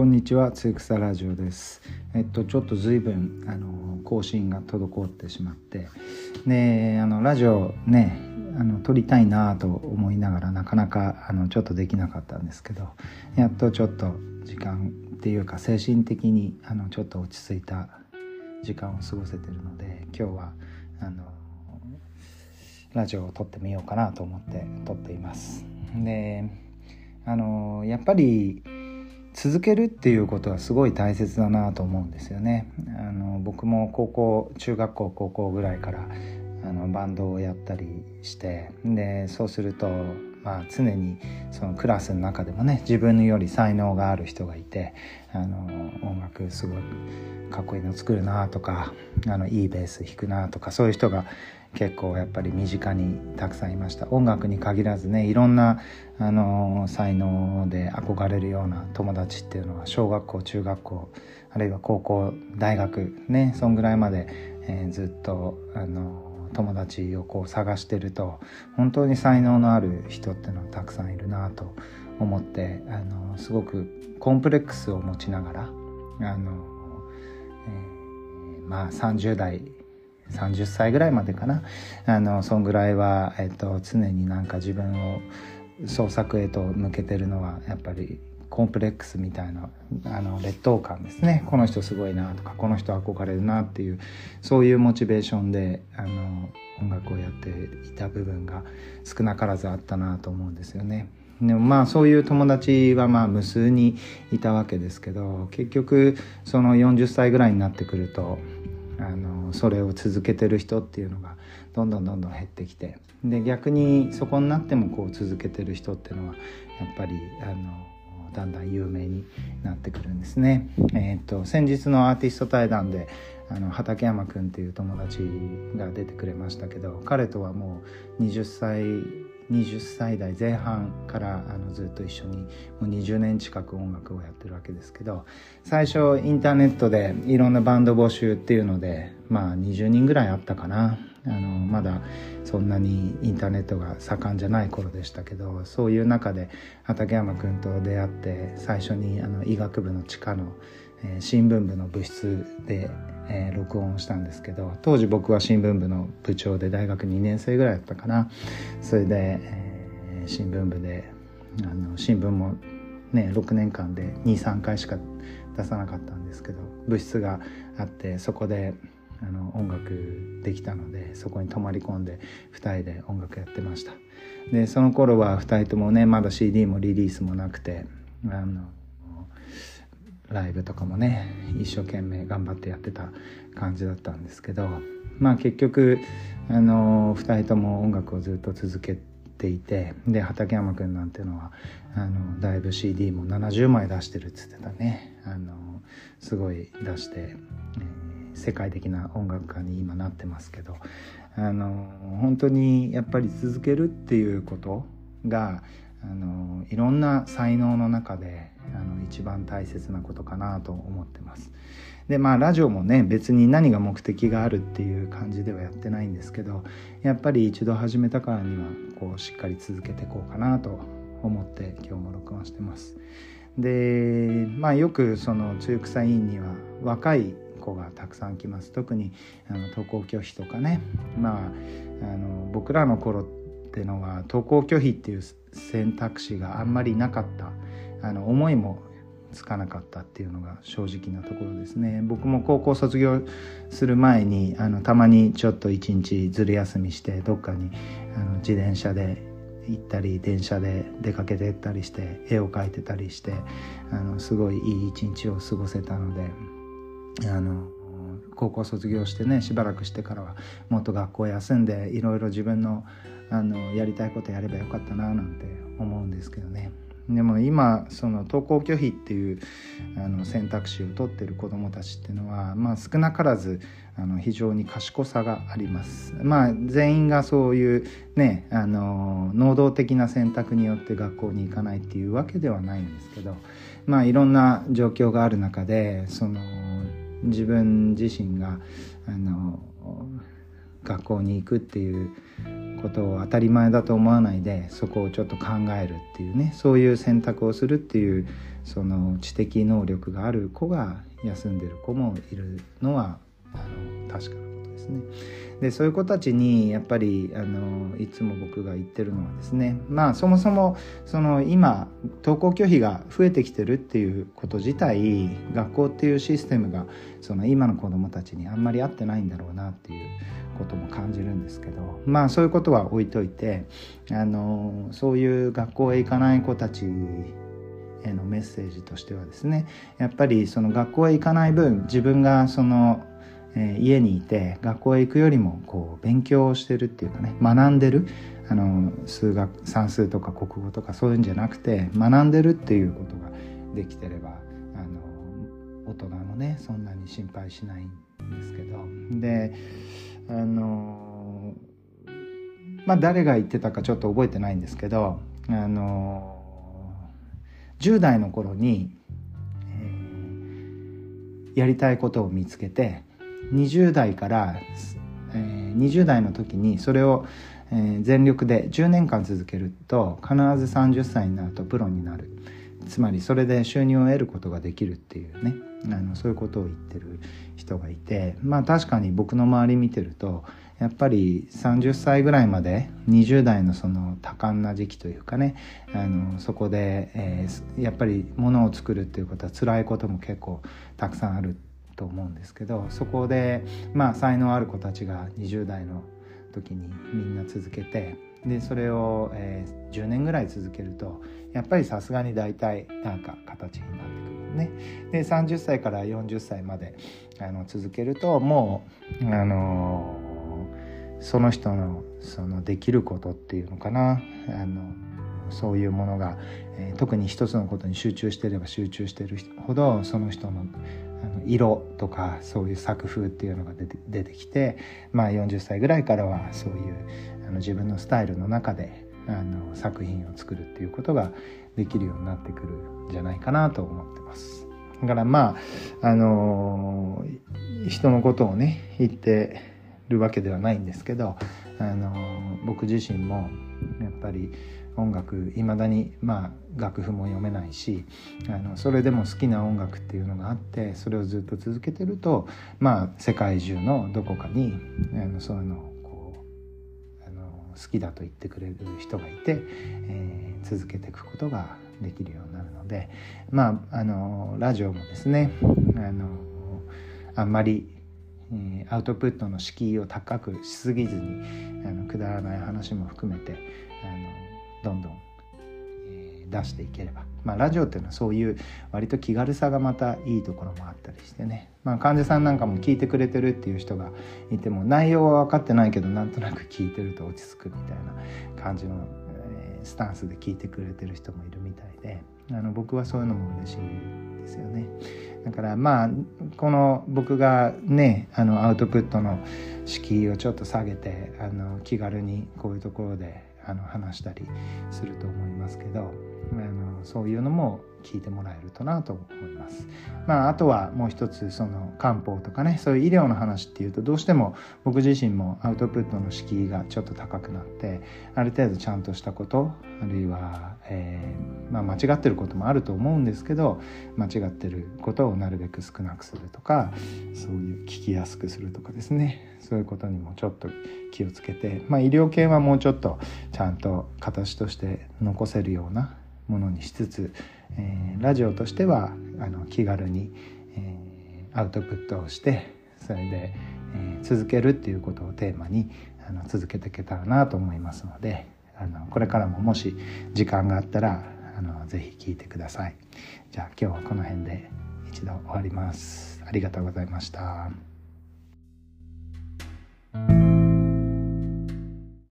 こんにちは、つゆくさラジオです。えっと、ちょっと随分、あの、更新が滞ってしまって。で、あの、ラジオね、あの、撮りたいなと思いながら、なかなか、あの、ちょっとできなかったんですけど。やっとちょっと時間っていうか、精神的に、あの、ちょっと落ち着いた時間を過ごせてるので、今日は、あの。ラジオを撮ってみようかなと思って撮っています。で、あの、やっぱり。続けるっていうことはすごい大切だなと思うんですよね。あの僕も高校中学校高校ぐらいからあのバンドをやったりしてでそうすると、まあ、常にそのクラスの中でもね自分より才能がある人がいてあの音楽すごいかっこいいの作るなとかあのいいベース弾くなとかそういう人が結構やっぱり身近にたくさんいました。音楽に限らずねいろんなあの才能で憧れるような友達っていうのは小学校中学校あるいは高校大学ねそんぐらいまで、えー、ずっとあの友達をこう探してると本当に才能のある人っていうのはたくさんいるなと思ってあのすごくコンプレックスを持ちながらあの、えー、まあ30代30歳ぐらいまでかなあのそんぐらいは、えっと、常になんか自分を創作へと向けてるのはやっぱりコンプレックスみたいなあの劣等感ですねこの人すごいなとかこの人憧れるなっていうそういうモチベーションであの音楽をやっていた部分が少なからずあったなと思うんですよね。でもまあそういう友達はまあ無数にいたわけですけど結局その40歳ぐらいになってくるとあのそれを続けてる人っていうのがどんどんどんどん減ってきてで逆にそこになってもこう続けてる人っていうのはやっぱりあのだんだん有名になってくるんですね。えーと、先日のアーティスト対談であの畠山君っていう友達が出てくれましたけど彼とはもう20歳20歳代前半からあのずっと一緒にもう20年近く音楽をやってるわけですけど最初インターネットでいろんなバンド募集っていうのでまあ20人ぐらいあったかな。あのまだそんなにインターネットが盛んじゃない頃でしたけどそういう中で畠山君と出会って最初にあの医学部の地下の、えー、新聞部の部室で、えー、録音したんですけど当時僕は新聞部の部長で大学2年生ぐらいだったかな。それで、えー、新聞部であの新聞もね6年間で23回しか出さなかったんですけど部室があってそこであの音楽できたのでそこに泊まり込んで2人で音楽やってました。でその頃は2人ともねまだ CD もリリースもなくてあのライブとかもね一生懸命頑張ってやってた感じだったんですけどまあ結局あの2人とも音楽をずっと続けていてで畠山君なんていうのはあのだいぶ CD も70枚出してるっつってたね。あのすごい出して、えー世界的な音楽家に今なってますけどあの本当にやっぱり続けるっていうことがあのいろんな才能の中であの一番大切なことかなと思ってます。でまあラジオもね別に何が目的があるっていう感じではやってないんですけどやっぱり一度始めたからにはこうしっかり続けていこうかなと思って今日も録音してます。でまあよくその中草委員には若い子がたくさん来ます特にあの登校拒否とかねまああの僕らの頃ってってのは登校拒否っていう選択肢があんまりなかった。あの思いもつかなかったっていうのが正直なところですね。僕も高校卒業する前にあのたまにちょっと一日ずる休みしてどっかにあの自転車で行ったり電車で出かけてったりして絵を描いてたりしてあのすごいいい一日を過ごせたのであの高校卒業してねしばらくしてからはもっと学校休んでいろいろ自分のあのやりたいことやればよかったななんて思うんですけどねでも今その登校拒否っていうあの選択肢を取ってる子どもたちっていうのは、まあ、少なからずあの非常に賢さがあります。まあ、全員がそういうねあの能動的な選択によって学校に行かないっていうわけではないんですけど、まあ、いろんな状況がある中でその自分自身があの学校に行くっていうことを当たり前だと思わないでそこをちょっと考えるっていうねそういう選択をするっていうその知的能力がある子が休んでる子もいるのはあの確か。ですね。でそういう子たちにやっぱりあのいつも僕が言ってるのはですねまあそもそもその今登校拒否が増えてきてるっていうこと自体学校っていうシステムがその今の子どもたちにあんまり合ってないんだろうなっていうことも感じるんですけどまあそういうことは置いといてあのそういう学校へ行かない子たちへのメッセージとしてはですねやっぱりその学校へ行かない分自分がそのえー、家にいて学校へ行くよりもこう勉強をしてるっていうかね学んでるあの数学算数とか国語とかそういうんじゃなくて学んでるっていうことができてればあの大人もねそんなに心配しないんですけど。であのまあ誰が言ってたかちょっと覚えてないんですけどあの10代の頃に、えー、やりたいことを見つけて20代から、えー、20代の時にそれを、えー、全力で10年間続けると必ず30歳になるとプロになる。つまりそれで収入を得ることができるっていうね。あのそういうことを言ってる人がいて。まあ確かに僕の周り見てるとやっぱり30歳ぐらいまで20代のその多感な時期というかね。あのそこで、えー、やっぱりものを作るっていうことは辛いことも結構たくさんある。と思うんですけどそこでまあ才能ある子たちが20代の時にみんな続けてでそれを、えー、10年ぐらい続けるとやっぱりさすがに大体なんか形になってくるね。で30歳から40歳まであの続けるともうあのー、その人のそのできることっていうのかなあのそういうものが、えー、特に一つのことに集中していれば集中しているほどその人のあの色とかそういう作風っていうのが出て出てきて、まあ、40歳ぐらいからはそういうあの自分のスタイルの中であの作品を作るっていうことができるようになってくるんじゃないかなと思ってます。だからまああの人のことをね言ってるわけではないんですけどあの僕自身もやっぱり音楽いまだにまあ楽譜も読めないしあのそれでも好きな音楽っていうのがあってそれをずっと続けてるとまあ世界中のどこかにあのそういうのをこうあの好きだと言ってくれる人がいて、えー、続けていくことができるようになるのでまああのラジオもですねあのあんまりアウトプットの敷居を高くしすぎずにあのくだらない話も含めてあのどんどん、えー、出していければ、まあ、ラジオっていうのはそういう割と気軽さがまたいいところもあったりしてね、まあ、患者さんなんかも聞いてくれてるっていう人がいても内容は分かってないけどなんとなく聞いてると落ち着くみたいな感じの、えー、スタンスで聞いてくれてる人もいるみたいで。あの僕はそういうのも嬉しいですよね。だからまあこの僕がねあのアウトプットの敷居をちょっと下げてあの気軽にこういうところであの話したりすると思いますけどあのそういうのも聞いてもらえるとなと思います。まあ、あとはもう一つその漢方とかねそういう医療の話っていうとどうしても僕自身もアウトプットの敷居がちょっと高くなってある程度ちゃんとしたことあるいは、えー、まあ、間違ってることもあると思うんですけど間違ってることをなるべく少なくするとかそういう聞きやすくするとかですねそういうことにもちょっと気をつけて、まあ、医療系はもうちょっとちゃんと形として残せるようなものにしつつ、えー、ラジオとしてはあの気軽に、えー、アウトプットをしてそれで、えー、続けるっていうことをテーマにあの続けていけたらなと思いますのであのこれからももし時間があったらあのぜひ聞いてください。じゃあ今日はこの辺で一度終わります。ありがとうございました。